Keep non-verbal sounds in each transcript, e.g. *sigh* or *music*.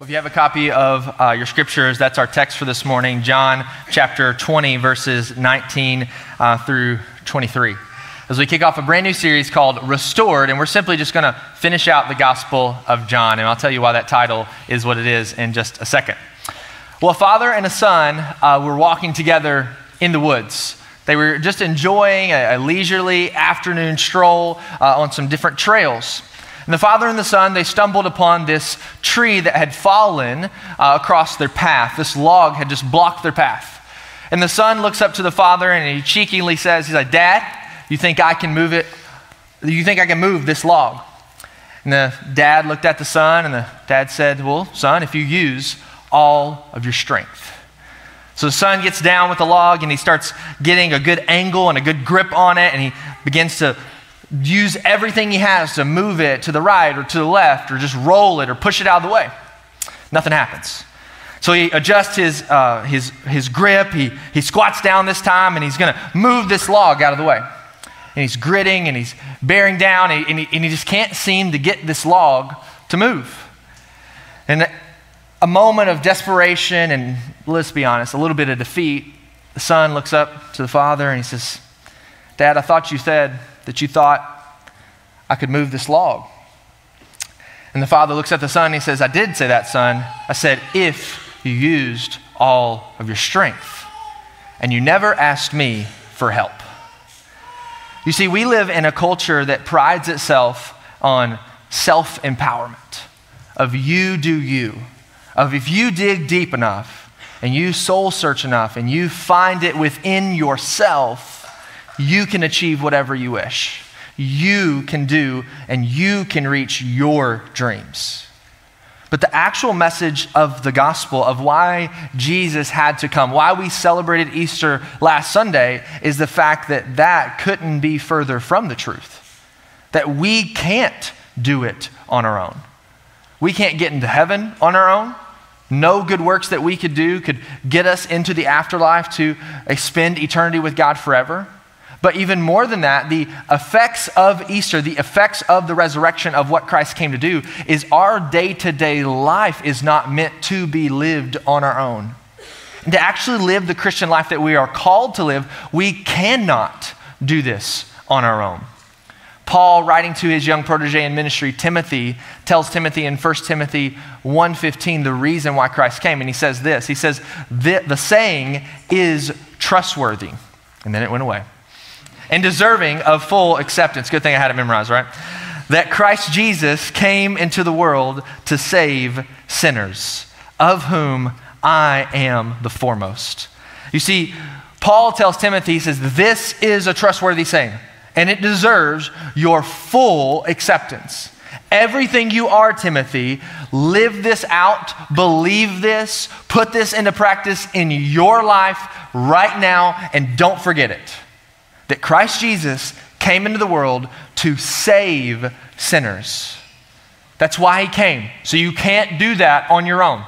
If you have a copy of uh, your scriptures, that's our text for this morning, John chapter 20, verses 19 uh, through 23. As we kick off a brand new series called Restored, and we're simply just going to finish out the Gospel of John, and I'll tell you why that title is what it is in just a second. Well, a father and a son uh, were walking together in the woods. They were just enjoying a, a leisurely afternoon stroll uh, on some different trails. And the father and the son, they stumbled upon this tree that had fallen uh, across their path. This log had just blocked their path. And the son looks up to the father and he cheekily says, He's like, Dad, you think I can move it? You think I can move this log? And the dad looked at the son and the dad said, Well, son, if you use all of your strength. So the son gets down with the log and he starts getting a good angle and a good grip on it and he begins to use everything he has to move it to the right or to the left or just roll it or push it out of the way. Nothing happens. So he adjusts his, uh, his, his grip. He, he squats down this time and he's going to move this log out of the way. And he's gritting and he's bearing down and he, and he, and he just can't seem to get this log to move. And a moment of desperation and let's be honest, a little bit of defeat, the son looks up to the father and he says, Dad, I thought you said that you thought I could move this log? And the father looks at the son and he says, I did say that, son. I said, if you used all of your strength. And you never asked me for help. You see, we live in a culture that prides itself on self empowerment, of you do you, of if you dig deep enough and you soul search enough and you find it within yourself, you can achieve whatever you wish. You can do and you can reach your dreams. But the actual message of the gospel, of why Jesus had to come, why we celebrated Easter last Sunday, is the fact that that couldn't be further from the truth. That we can't do it on our own. We can't get into heaven on our own. No good works that we could do could get us into the afterlife to uh, spend eternity with God forever. But even more than that, the effects of Easter, the effects of the resurrection of what Christ came to do, is our day to day life is not meant to be lived on our own. And to actually live the Christian life that we are called to live, we cannot do this on our own. Paul, writing to his young protege in ministry, Timothy, tells Timothy in 1 Timothy 1.15 the reason why Christ came. And he says this, he says, the, the saying is trustworthy. And then it went away and deserving of full acceptance. Good thing I had it memorized, right? That Christ Jesus came into the world to save sinners, of whom I am the foremost. You see, Paul tells Timothy, he says, This is a trustworthy saying, and it deserves your full acceptance. Everything you are, Timothy, live this out, believe this, put this into practice in your life right now, and don't forget it that Christ Jesus came into the world to save sinners. That's why he came. So you can't do that on your own.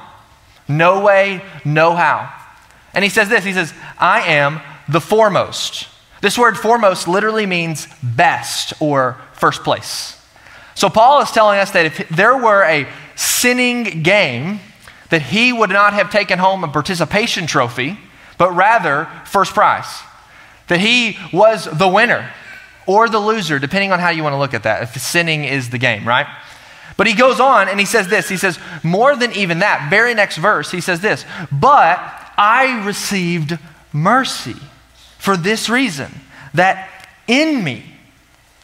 No way, no how. And he says this He says, I am the foremost. This word foremost literally means best or first place. So Paul is telling us that if there were a sinning game, that he would not have taken home a participation trophy, but rather first prize that he was the winner or the loser, depending on how you want to look at that, if sinning is the game, right? But he goes on and he says this. He says, more than even that, very next verse, he says this, but I received mercy for this reason, that in me,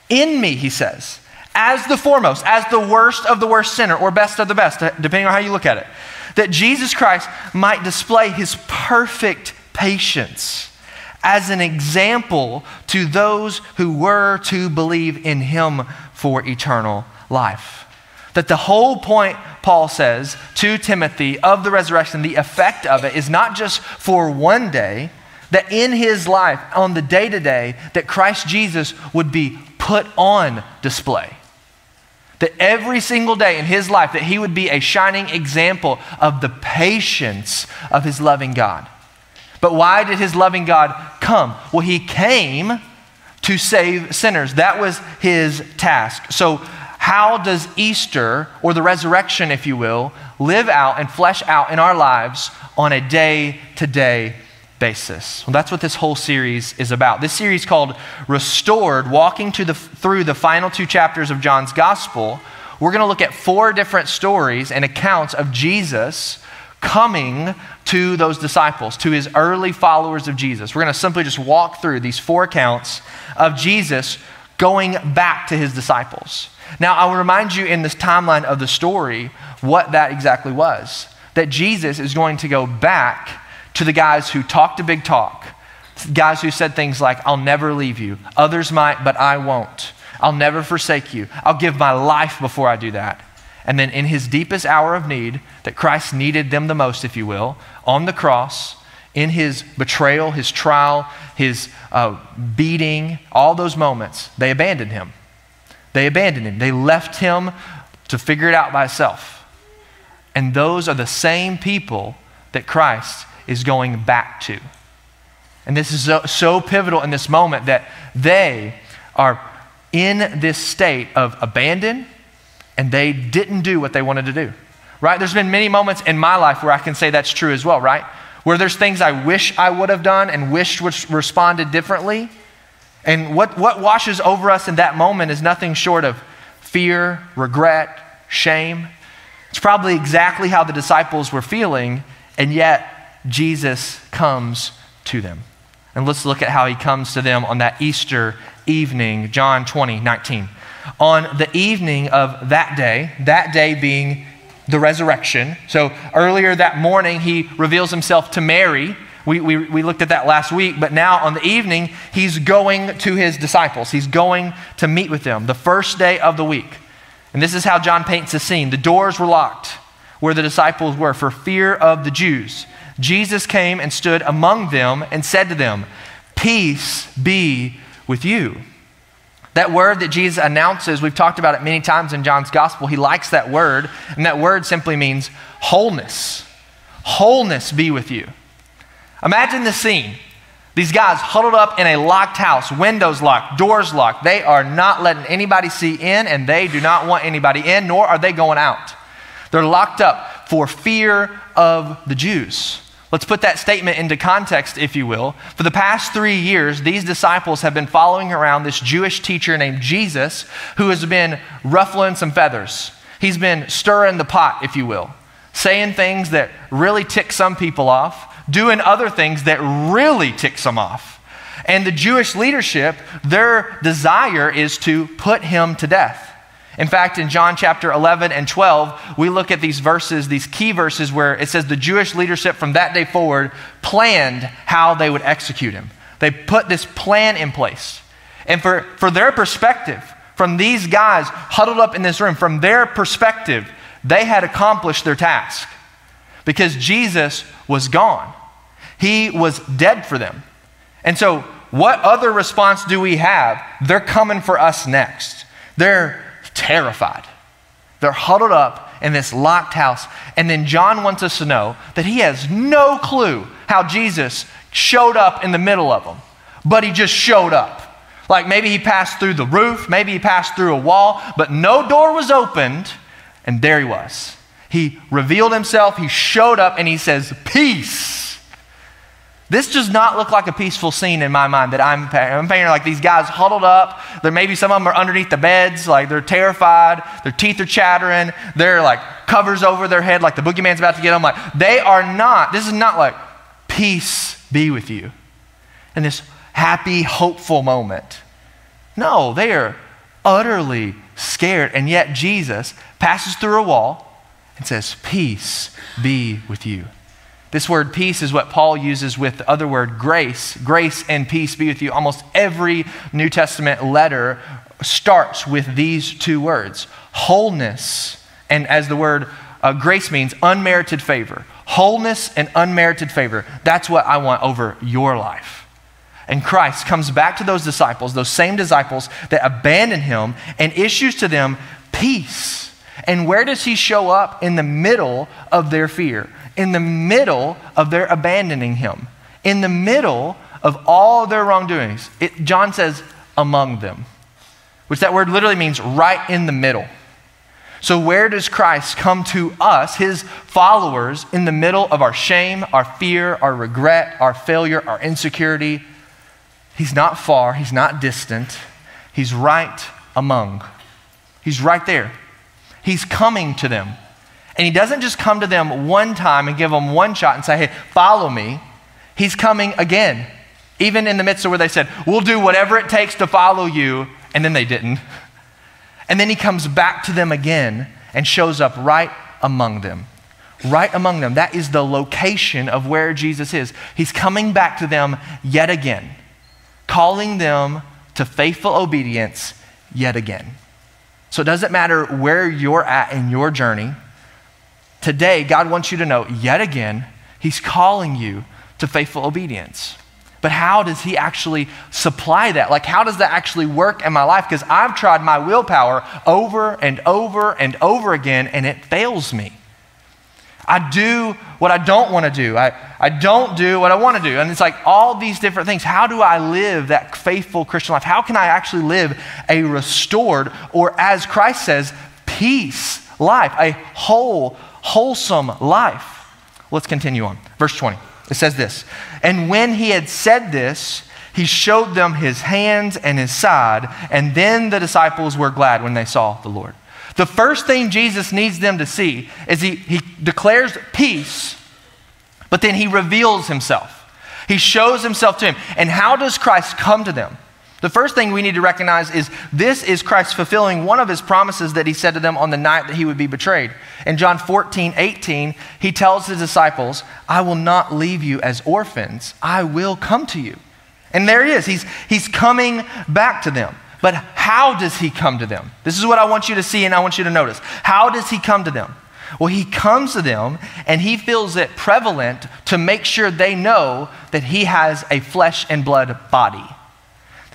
in me, he says, as the foremost, as the worst of the worst sinner, or best of the best, depending on how you look at it, that Jesus Christ might display his perfect patience as an example to those who were to believe in him for eternal life. That the whole point, Paul says to Timothy, of the resurrection, the effect of it is not just for one day, that in his life, on the day to day, that Christ Jesus would be put on display. That every single day in his life, that he would be a shining example of the patience of his loving God. But why did his loving God come? Well, he came to save sinners. That was his task. So, how does Easter, or the resurrection, if you will, live out and flesh out in our lives on a day to day basis? Well, that's what this whole series is about. This series called Restored, walking the, through the final two chapters of John's Gospel. We're going to look at four different stories and accounts of Jesus coming to those disciples, to his early followers of Jesus. We're going to simply just walk through these four accounts of Jesus going back to his disciples. Now, I will remind you in this timeline of the story what that exactly was. That Jesus is going to go back to the guys who talked a big talk, guys who said things like, I'll never leave you. Others might, but I won't. I'll never forsake you. I'll give my life before I do that. And then in his deepest hour of need, that Christ needed them the most, if you will, on the cross, in his betrayal, his trial, his uh, beating, all those moments, they abandoned him. They abandoned him. They left him to figure it out by himself. And those are the same people that Christ is going back to. And this is so, so pivotal in this moment that they are in this state of abandon and they didn't do what they wanted to do. Right? There's been many moments in my life where I can say that's true as well, right? Where there's things I wish I would have done and wished would responded differently. And what, what washes over us in that moment is nothing short of fear, regret, shame. It's probably exactly how the disciples were feeling, and yet Jesus comes to them. And let's look at how he comes to them on that Easter evening, John 20, 19. On the evening of that day, that day being the resurrection. So earlier that morning, he reveals himself to Mary we, we, we looked at that last week, but now on the evening, he's going to his disciples. He's going to meet with them the first day of the week. And this is how John paints the scene. The doors were locked where the disciples were for fear of the Jews. Jesus came and stood among them and said to them, Peace be with you. That word that Jesus announces, we've talked about it many times in John's gospel. He likes that word, and that word simply means wholeness. Wholeness be with you. Imagine the scene. These guys huddled up in a locked house, windows locked, doors locked. They are not letting anybody see in, and they do not want anybody in, nor are they going out. They're locked up for fear of the Jews. Let's put that statement into context, if you will. For the past three years, these disciples have been following around this Jewish teacher named Jesus who has been ruffling some feathers. He's been stirring the pot, if you will, saying things that really tick some people off, doing other things that really ticks them off. And the Jewish leadership, their desire is to put him to death. In fact, in John chapter 11 and 12, we look at these verses, these key verses, where it says the Jewish leadership from that day forward planned how they would execute him. They put this plan in place. And for, for their perspective, from these guys huddled up in this room, from their perspective, they had accomplished their task because Jesus was gone. He was dead for them. And so, what other response do we have? They're coming for us next. They're terrified. They're huddled up in this locked house. And then John wants us to know that he has no clue how Jesus showed up in the middle of them, but he just showed up. Like maybe he passed through the roof, maybe he passed through a wall, but no door was opened, and there he was. He revealed himself, he showed up, and he says, Peace. This does not look like a peaceful scene in my mind that I'm painting. I'm painting like these guys huddled up. There maybe some of them are underneath the beds, like they're terrified. Their teeth are chattering. They're like covers over their head, like the boogeyman's about to get them. Like they are not. This is not like peace be with you, in this happy, hopeful moment. No, they are utterly scared, and yet Jesus passes through a wall and says, Peace be with you. This word peace is what Paul uses with the other word grace. Grace and peace be with you. Almost every New Testament letter starts with these two words wholeness, and as the word uh, grace means, unmerited favor. Wholeness and unmerited favor. That's what I want over your life. And Christ comes back to those disciples, those same disciples that abandoned him, and issues to them peace and where does he show up? In the middle of their fear, in the middle of their abandoning him, in the middle of all their wrongdoings. It, John says, among them. which that word literally means right in the middle. So, where does Christ come to us, his followers, in the middle of our shame, our fear, our regret, our failure, our insecurity? He's not far, he's not distant, he's right among. He's right there. He's coming to them. And he doesn't just come to them one time and give them one shot and say, hey, follow me. He's coming again, even in the midst of where they said, we'll do whatever it takes to follow you, and then they didn't. *laughs* And then he comes back to them again and shows up right among them. Right among them. That is the location of where Jesus is. He's coming back to them yet again, calling them to faithful obedience yet again. So it doesn't matter where you're at in your journey. Today, God wants you to know yet again, He's calling you to faithful obedience. But how does he actually supply that? Like, how does that actually work in my life? Because I've tried my willpower over and over and over again, and it fails me. I do what I don't want to do. I, I don't do what I want to do. And it's like all these different things. How do I live that faithful Christian life? How can I actually live a restored, or as Christ says, peace life, a whole, wholesome life? Let's continue on. Verse 20. It says this And when he had said this, he showed them his hands and his side, and then the disciples were glad when they saw the Lord. The first thing Jesus needs them to see is he, he declares peace, but then he reveals himself. He shows himself to him. And how does Christ come to them? The first thing we need to recognize is this is Christ fulfilling one of his promises that he said to them on the night that he would be betrayed. In John 14, 18, he tells the disciples, I will not leave you as orphans, I will come to you. And there he is. He's, he's coming back to them. But how does he come to them? This is what I want you to see and I want you to notice. How does he come to them? Well, he comes to them and he feels it prevalent to make sure they know that he has a flesh and blood body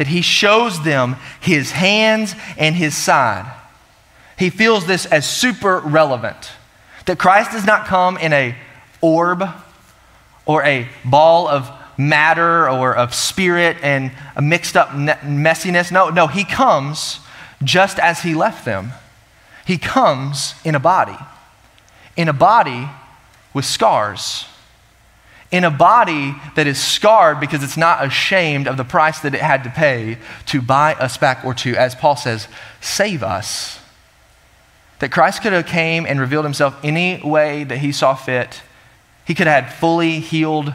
that he shows them his hands and his side. He feels this as super relevant. That Christ does not come in a orb or a ball of matter or of spirit and a mixed up messiness. No, no, he comes just as he left them. He comes in a body, in a body with scars in a body that is scarred because it's not ashamed of the price that it had to pay to buy us back or to, as Paul says, save us. That Christ could have came and revealed himself any way that he saw fit. He could have had fully healed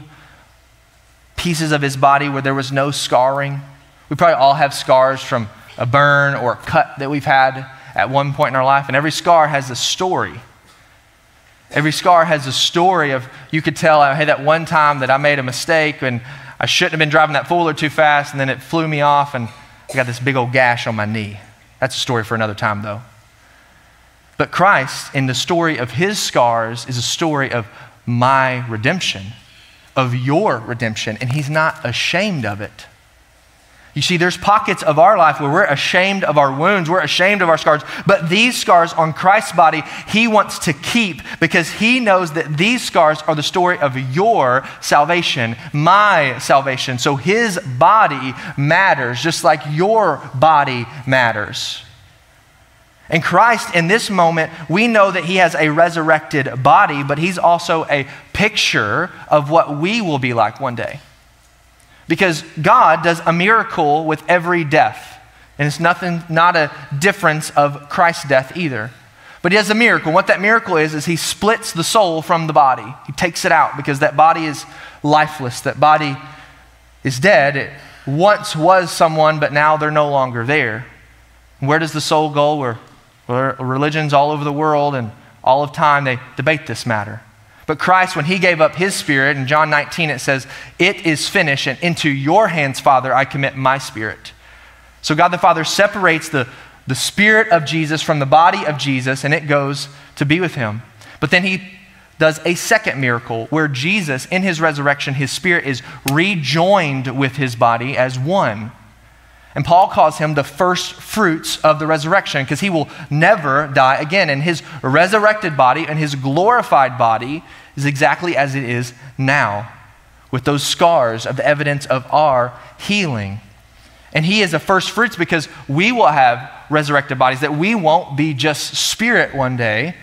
pieces of his body where there was no scarring. We probably all have scars from a burn or a cut that we've had at one point in our life, and every scar has a story. Every scar has a story of, you could tell, hey, that one time that I made a mistake and I shouldn't have been driving that four-wheeler too fast and then it flew me off and I got this big old gash on my knee. That's a story for another time, though. But Christ, in the story of his scars, is a story of my redemption, of your redemption, and he's not ashamed of it. You see, there's pockets of our life where we're ashamed of our wounds, we're ashamed of our scars, but these scars on Christ's body, He wants to keep because He knows that these scars are the story of your salvation, my salvation. So His body matters just like your body matters. And Christ, in this moment, we know that He has a resurrected body, but He's also a picture of what we will be like one day. Because God does a miracle with every death. And it's nothing, not a difference of Christ's death either. But he has a miracle. What that miracle is, is he splits the soul from the body. He takes it out because that body is lifeless. That body is dead. It once was someone, but now they're no longer there. Where does the soul go? Where, where religions all over the world and all of time, they debate this matter. But Christ, when he gave up his spirit, in John 19 it says, It is finished, and into your hands, Father, I commit my spirit. So God the Father separates the, the spirit of Jesus from the body of Jesus, and it goes to be with him. But then he does a second miracle where Jesus, in his resurrection, his spirit is rejoined with his body as one. And Paul calls him the first fruits of the resurrection because he will never die again. And his resurrected body and his glorified body is exactly as it is now, with those scars of the evidence of our healing. And he is the first fruits because we will have resurrected bodies, that we won't be just spirit one day.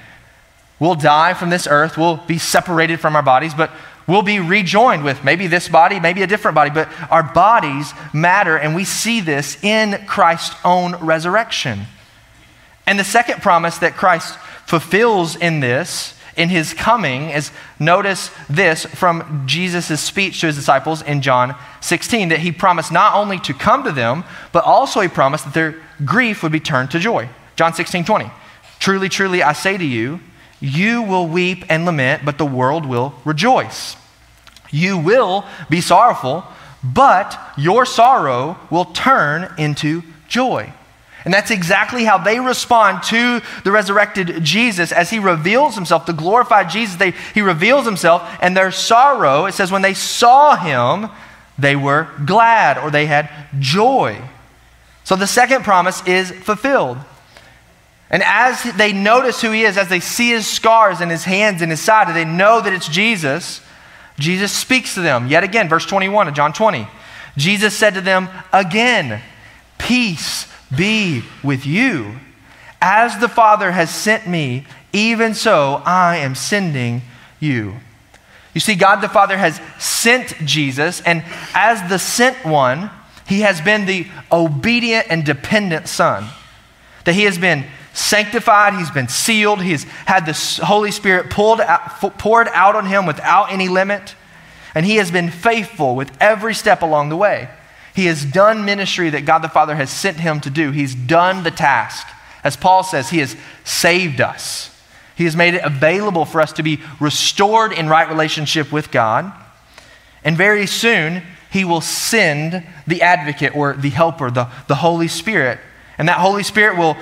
We'll die from this earth, we'll be separated from our bodies, but we'll be rejoined with maybe this body, maybe a different body, but our bodies matter, and we see this in Christ's own resurrection. And the second promise that Christ fulfills in this in his coming is notice this from Jesus' speech to his disciples in John 16 that he promised not only to come to them, but also he promised that their grief would be turned to joy. John 16, 20. Truly, truly, I say to you, you will weep and lament, but the world will rejoice. You will be sorrowful, but your sorrow will turn into joy. And that's exactly how they respond to the resurrected Jesus as he reveals himself, the glorified Jesus. They, he reveals himself, and their sorrow, it says, when they saw him, they were glad or they had joy. So the second promise is fulfilled. And as they notice who he is, as they see his scars and his hands and his side, and they know that it's Jesus, Jesus speaks to them. Yet again, verse 21 of John 20. Jesus said to them, Again, peace be with you. As the Father has sent me, even so I am sending you. You see, God the Father has sent Jesus, and as the sent one, he has been the obedient and dependent Son. That he has been sanctified, he's been sealed, he's had the Holy Spirit pulled out, poured out on him without any limit, and he has been faithful with every step along the way. He has done ministry that God the Father has sent him to do. He's done the task. As Paul says, he has saved us. He has made it available for us to be restored in right relationship with God. And very soon, he will send the advocate or the helper, the, the Holy Spirit. And that Holy Spirit will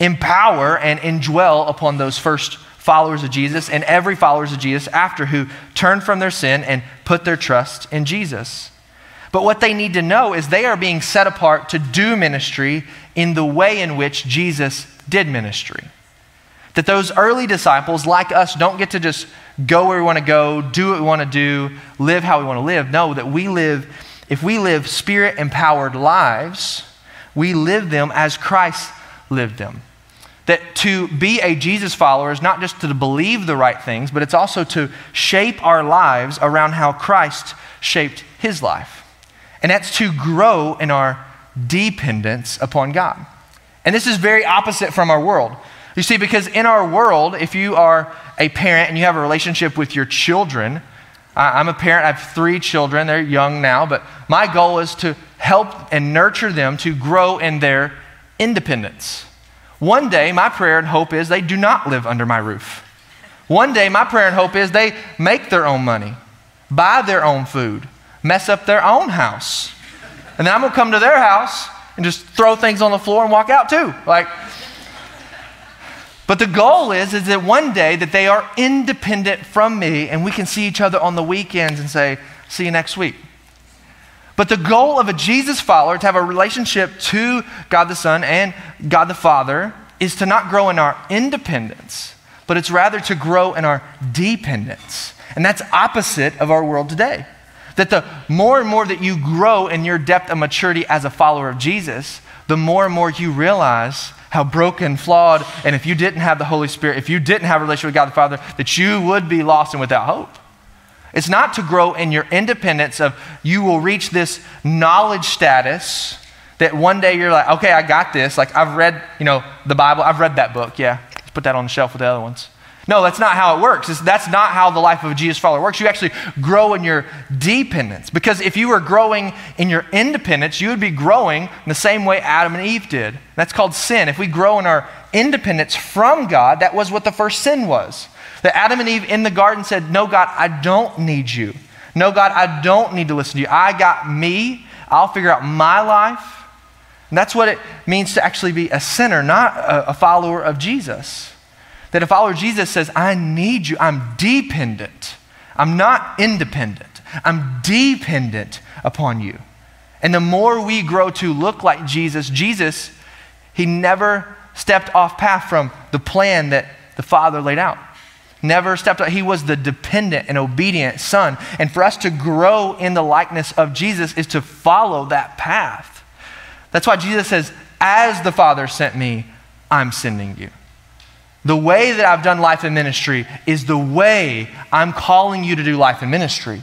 empower and indwell upon those first followers of Jesus and every followers of Jesus after who turn from their sin and put their trust in Jesus. But what they need to know is they are being set apart to do ministry in the way in which Jesus did ministry. That those early disciples, like us, don't get to just go where we want to go, do what we want to do, live how we want to live. No, that we live, if we live spirit empowered lives, we live them as Christ lived them. That to be a Jesus follower is not just to believe the right things, but it's also to shape our lives around how Christ shaped his life. And that's to grow in our dependence upon God. And this is very opposite from our world. You see, because in our world, if you are a parent and you have a relationship with your children, I'm a parent, I have three children, they're young now, but my goal is to help and nurture them to grow in their independence. One day, my prayer and hope is they do not live under my roof. One day, my prayer and hope is they make their own money, buy their own food, mess up their own house. And then I'm going to come to their house and just throw things on the floor and walk out too. Like, but the goal is, is that one day that they are independent from me and we can see each other on the weekends and say, see you next week. But the goal of a Jesus follower to have a relationship to God the Son and God the Father is to not grow in our independence, but it's rather to grow in our dependence. And that's opposite of our world today. That the more and more that you grow in your depth of maturity as a follower of Jesus, the more and more you realize how broken, flawed, and if you didn't have the Holy Spirit, if you didn't have a relationship with God the Father, that you would be lost and without hope. It's not to grow in your independence of you will reach this knowledge status that one day you're like, okay, I got this. Like I've read, you know, the Bible. I've read that book. Yeah, let's put that on the shelf with the other ones. No, that's not how it works. It's, that's not how the life of a Jesus follower works. You actually grow in your dependence. Because if you were growing in your independence, you would be growing in the same way Adam and Eve did. That's called sin. If we grow in our independence from God, that was what the first sin was. That Adam and Eve in the garden said, No, God, I don't need you. No, God, I don't need to listen to you. I got me. I'll figure out my life. And that's what it means to actually be a sinner, not a, a follower of Jesus. That a follower of Jesus says, I need you. I'm dependent. I'm not independent. I'm dependent upon you. And the more we grow to look like Jesus, Jesus, he never stepped off path from the plan that the Father laid out. Never stepped out. He was the dependent and obedient Son. And for us to grow in the likeness of Jesus is to follow that path. That's why Jesus says, As the Father sent me, I'm sending you. The way that I've done life and ministry is the way I'm calling you to do life and ministry.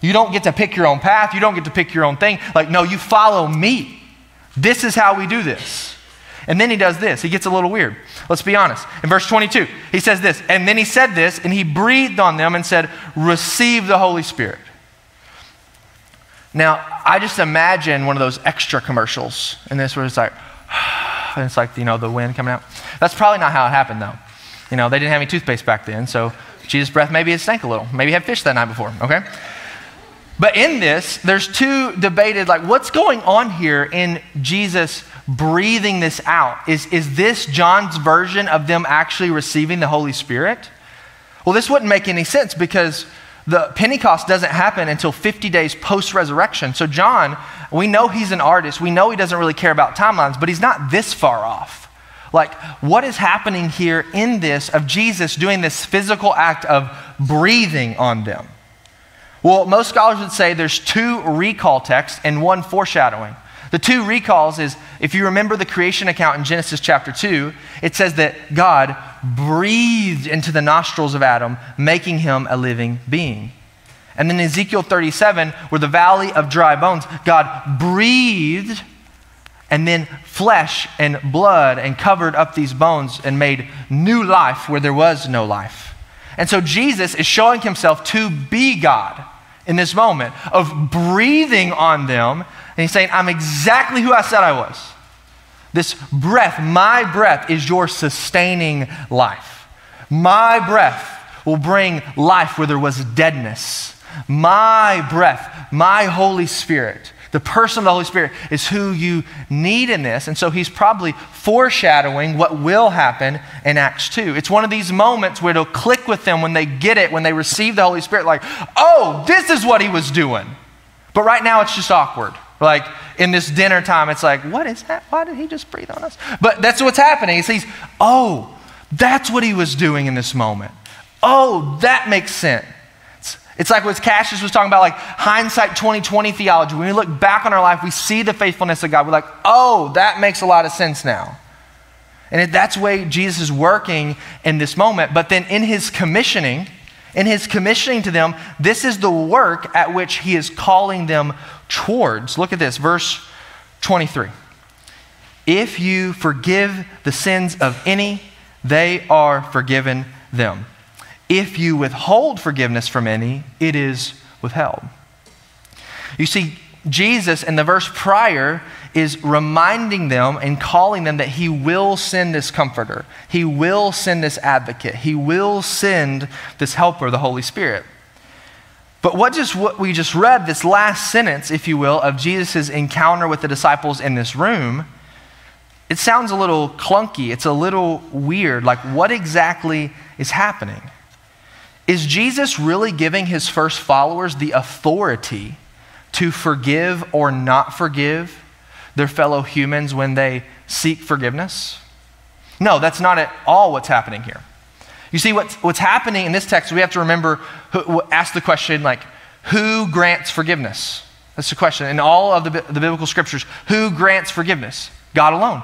You don't get to pick your own path, you don't get to pick your own thing. Like, no, you follow me. This is how we do this. And then he does this. He gets a little weird. Let's be honest. In verse 22, he says this, and then he said this, and he breathed on them and said, Receive the Holy Spirit. Now, I just imagine one of those extra commercials, and this where it's like, and *sighs* it's like, you know, the wind coming out. That's probably not how it happened, though. You know, they didn't have any toothpaste back then, so Jesus' breath maybe it stank a little. Maybe he had fish that night before, okay? But in this, there's two debated, like, what's going on here in Jesus breathing this out? Is, is this John's version of them actually receiving the Holy Spirit? Well, this wouldn't make any sense because the Pentecost doesn't happen until 50 days post resurrection. So, John, we know he's an artist. We know he doesn't really care about timelines, but he's not this far off. Like, what is happening here in this of Jesus doing this physical act of breathing on them? Well, most scholars would say there's two recall texts and one foreshadowing. The two recalls is if you remember the creation account in Genesis chapter 2, it says that God breathed into the nostrils of Adam, making him a living being. And then Ezekiel 37, where the valley of dry bones, God breathed and then flesh and blood and covered up these bones and made new life where there was no life. And so Jesus is showing himself to be God in this moment of breathing on them and he's saying, I'm exactly who I said I was. This breath, my breath, is your sustaining life. My breath will bring life where there was deadness. My breath, my Holy Spirit, the person of the Holy Spirit is who you need in this. And so he's probably foreshadowing what will happen in Acts 2. It's one of these moments where it'll click with them when they get it, when they receive the Holy Spirit, like, oh, this is what he was doing. But right now it's just awkward. Like in this dinner time, it's like, what is that? Why did he just breathe on us? But that's what's happening. He sees, oh, that's what he was doing in this moment. Oh, that makes sense. It's like what Cassius was talking about, like hindsight 2020 theology. When we look back on our life, we see the faithfulness of God. We're like, oh, that makes a lot of sense now. And that's way Jesus is working in this moment. But then in his commissioning, in his commissioning to them, this is the work at which he is calling them towards. Look at this, verse 23. If you forgive the sins of any, they are forgiven them. If you withhold forgiveness from any, it is withheld. You see, Jesus in the verse prior is reminding them and calling them that he will send this comforter. He will send this advocate. He will send this helper, the Holy Spirit. But what just what we just read, this last sentence, if you will, of Jesus' encounter with the disciples in this room, it sounds a little clunky. It's a little weird. Like, what exactly is happening? Is Jesus really giving his first followers the authority to forgive or not forgive their fellow humans when they seek forgiveness? No, that's not at all what's happening here. You see, what's, what's happening in this text, we have to remember, who, ask the question, like, who grants forgiveness? That's the question. In all of the, the biblical scriptures, who grants forgiveness? God alone.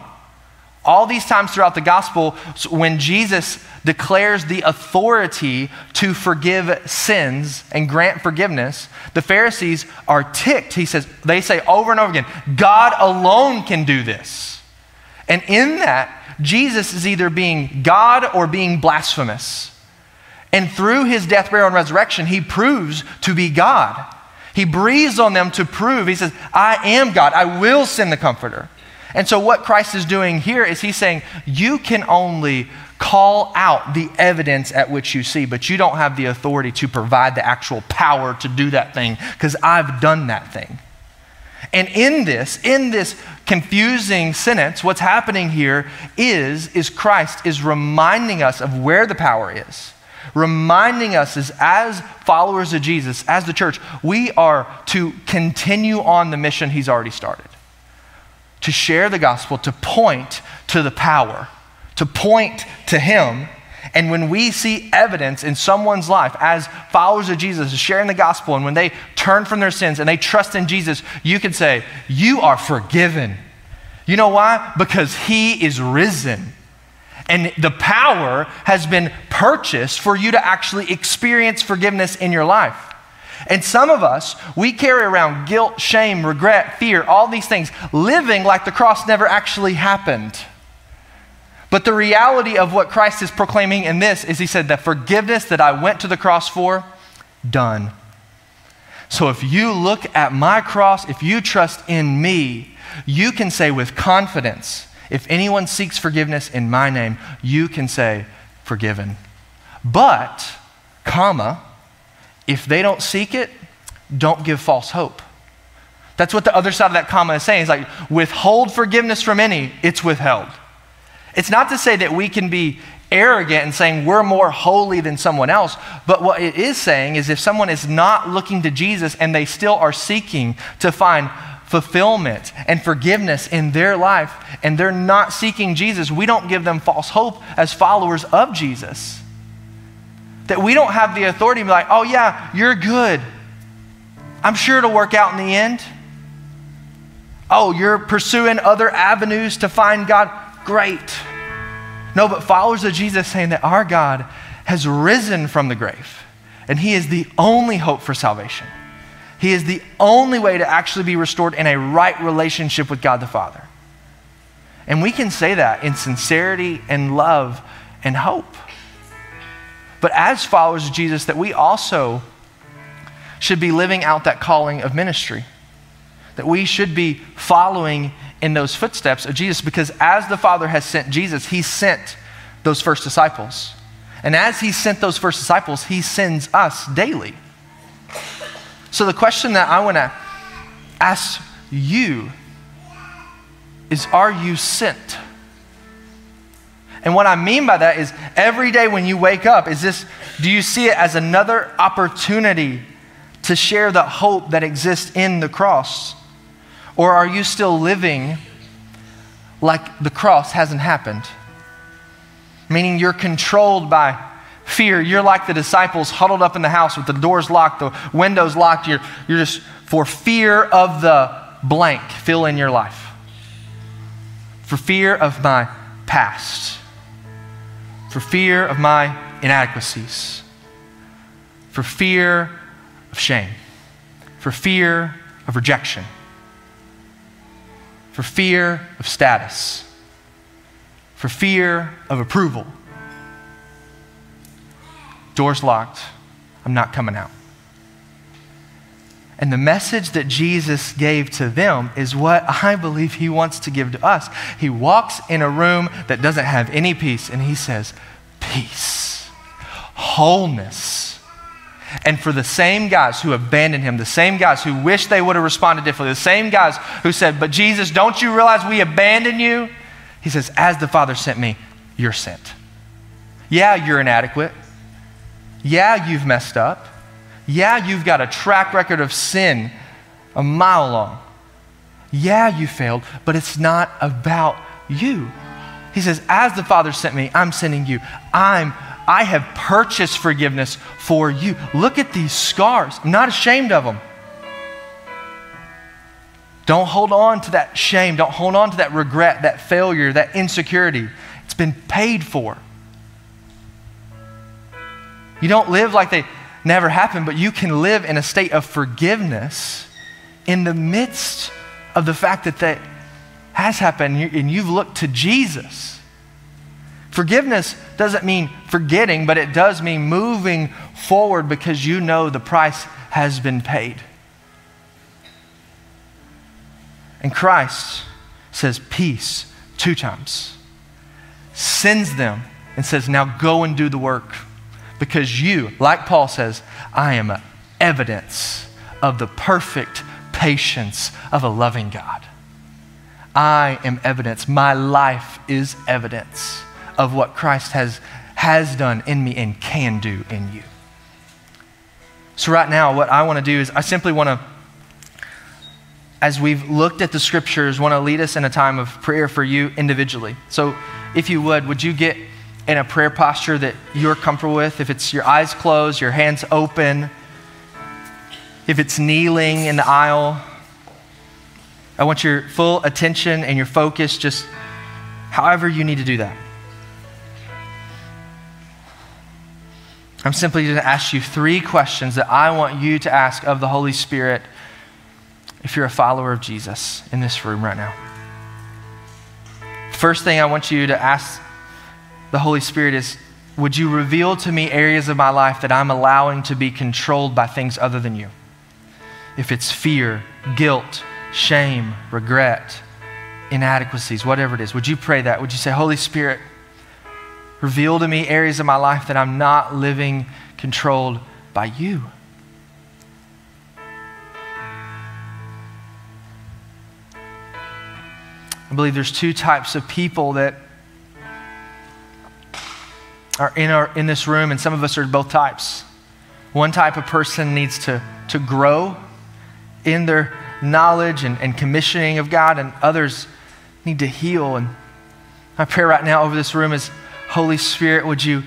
All these times throughout the gospel, when Jesus declares the authority to forgive sins and grant forgiveness, the Pharisees are ticked. He says, they say over and over again, God alone can do this. And in that, Jesus is either being God or being blasphemous. And through his death, burial, and resurrection, he proves to be God. He breathes on them to prove, he says, I am God. I will send the Comforter. And so, what Christ is doing here is he's saying, You can only call out the evidence at which you see, but you don't have the authority to provide the actual power to do that thing because I've done that thing. And in this, in this confusing sentence, what's happening here is, is Christ is reminding us of where the power is. Reminding us is as followers of Jesus, as the church, we are to continue on the mission he's already started to share the gospel, to point to the power, to point to Him. And when we see evidence in someone's life as followers of Jesus sharing the gospel, and when they turn from their sins and they trust in Jesus, you can say, You are forgiven. You know why? Because he is risen. And the power has been purchased for you to actually experience forgiveness in your life. And some of us, we carry around guilt, shame, regret, fear, all these things, living like the cross never actually happened. But the reality of what Christ is proclaiming in this is He said, The forgiveness that I went to the cross for, done. So if you look at my cross, if you trust in me, you can say with confidence, if anyone seeks forgiveness in my name, you can say, forgiven. But, comma, if they don't seek it, don't give false hope. That's what the other side of that comma is saying. It's like, withhold forgiveness from any, it's withheld. It's not to say that we can be arrogant and saying we're more holy than someone else, but what it is saying is if someone is not looking to Jesus and they still are seeking to find fulfillment and forgiveness in their life and they're not seeking Jesus, we don't give them false hope as followers of Jesus. That we don't have the authority to be like, oh, yeah, you're good. I'm sure it'll work out in the end. Oh, you're pursuing other avenues to find God. Great. No, but followers of Jesus saying that our God has risen from the grave and He is the only hope for salvation. He is the only way to actually be restored in a right relationship with God the Father. And we can say that in sincerity and love and hope. But as followers of Jesus, that we also should be living out that calling of ministry. That we should be following in those footsteps of Jesus because as the Father has sent Jesus, He sent those first disciples. And as He sent those first disciples, He sends us daily. So, the question that I want to ask you is Are you sent? And what I mean by that is every day when you wake up, is this, do you see it as another opportunity to share the hope that exists in the cross? Or are you still living like the cross hasn't happened? Meaning you're controlled by fear. You're like the disciples huddled up in the house with the doors locked, the windows locked. You're, you're just for fear of the blank, fill in your life. For fear of my past. For fear of my inadequacies. For fear of shame. For fear of rejection. For fear of status. For fear of approval Door's locked. I'm not coming out. And the message that Jesus gave to them is what I believe he wants to give to us. He walks in a room that doesn't have any peace and he says, Peace, wholeness. And for the same guys who abandoned him, the same guys who wish they would have responded differently, the same guys who said, But Jesus, don't you realize we abandon you? He says, As the Father sent me, you're sent. Yeah, you're inadequate. Yeah, you've messed up. Yeah, you've got a track record of sin a mile long. Yeah, you failed, but it's not about you. He says, As the Father sent me, I'm sending you. I'm, I have purchased forgiveness for you. Look at these scars. I'm not ashamed of them. Don't hold on to that shame. Don't hold on to that regret, that failure, that insecurity. It's been paid for. You don't live like they never happened, but you can live in a state of forgiveness in the midst of the fact that that has happened and you've looked to Jesus. Forgiveness doesn't mean forgetting, but it does mean moving forward because you know the price has been paid. And Christ says peace two times, sends them, and says, Now go and do the work. Because you, like Paul says, I am evidence of the perfect patience of a loving God. I am evidence. My life is evidence of what Christ has, has done in me and can do in you. So, right now, what I want to do is I simply want to, as we've looked at the scriptures, want to lead us in a time of prayer for you individually. So, if you would, would you get in a prayer posture that you're comfortable with, if it's your eyes closed, your hands open, if it's kneeling in the aisle, I want your full attention and your focus, just however you need to do that. I'm simply going to ask you three questions that I want you to ask of the Holy Spirit if you're a follower of Jesus in this room right now. First thing I want you to ask the Holy Spirit is Would you reveal to me areas of my life that I'm allowing to be controlled by things other than you? If it's fear, guilt, shame, regret, inadequacies, whatever it is, would you pray that? Would you say, Holy Spirit, Reveal to me areas of my life that I'm not living controlled by you. I believe there's two types of people that are in, our, in this room, and some of us are both types. One type of person needs to, to grow in their knowledge and, and commissioning of God, and others need to heal. And my prayer right now over this room is Holy Spirit, would you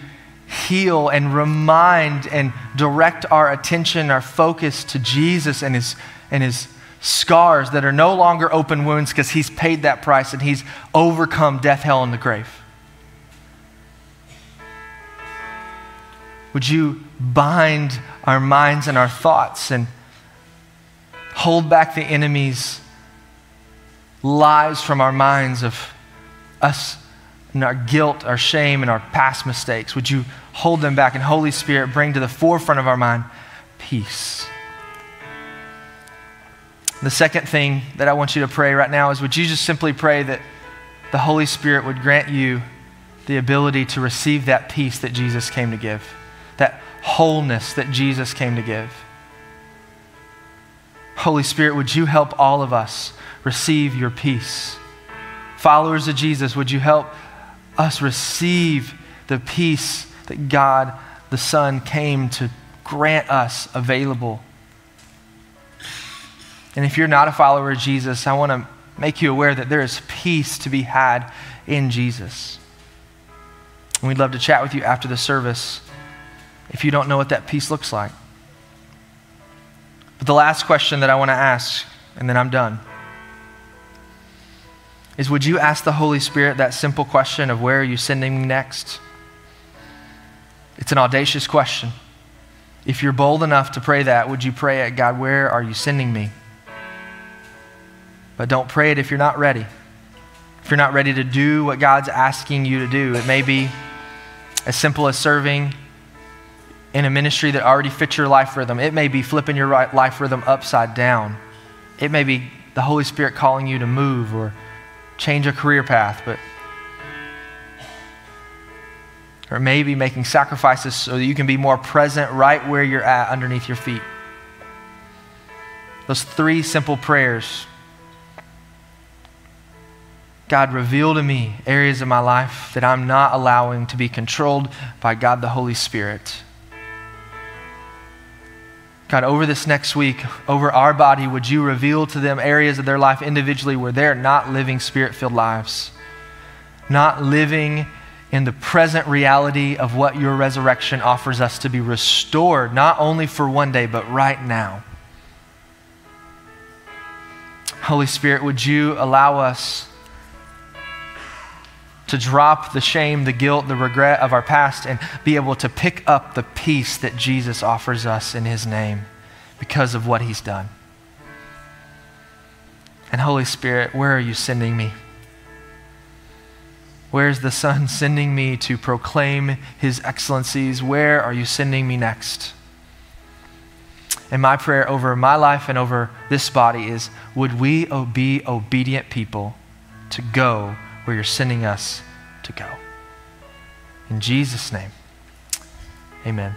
heal and remind and direct our attention, our focus to Jesus and his, and his scars that are no longer open wounds because he's paid that price and he's overcome death, hell, and the grave. Would you bind our minds and our thoughts and hold back the enemy's lies from our minds of us and our guilt, our shame, and our past mistakes. Would you hold them back and, Holy Spirit, bring to the forefront of our mind peace? The second thing that I want you to pray right now is would you just simply pray that the Holy Spirit would grant you the ability to receive that peace that Jesus came to give, that wholeness that Jesus came to give? Holy Spirit, would you help all of us receive your peace? Followers of Jesus, would you help us receive the peace that God the Son came to grant us available. And if you're not a follower of Jesus, I want to make you aware that there is peace to be had in Jesus. And we'd love to chat with you after the service if you don't know what that peace looks like. But the last question that I want to ask, and then I'm done is would you ask the Holy Spirit that simple question of where are you sending me next? It's an audacious question. If you're bold enough to pray that, would you pray it, God, where are you sending me? But don't pray it if you're not ready. If you're not ready to do what God's asking you to do, it may be as simple as serving in a ministry that already fits your life rhythm. It may be flipping your life rhythm upside down. It may be the Holy Spirit calling you to move or change a career path, but or maybe making sacrifices so that you can be more present right where you're at underneath your feet. Those three simple prayers. God, reveal to me areas of my life that I'm not allowing to be controlled by God the Holy Spirit. God, over this next week, over our body, would you reveal to them areas of their life individually where they're not living spirit filled lives, not living in the present reality of what your resurrection offers us to be restored, not only for one day, but right now. Holy Spirit, would you allow us to drop the shame, the guilt, the regret of our past and be able to pick up the peace that Jesus offers us in his name because of what he's done. And Holy Spirit, where are you sending me? Where's the Son sending me to proclaim his excellencies? Where are you sending me next? And my prayer over my life and over this body is would we be obedient people to go where you're sending us to go. In Jesus' name, amen.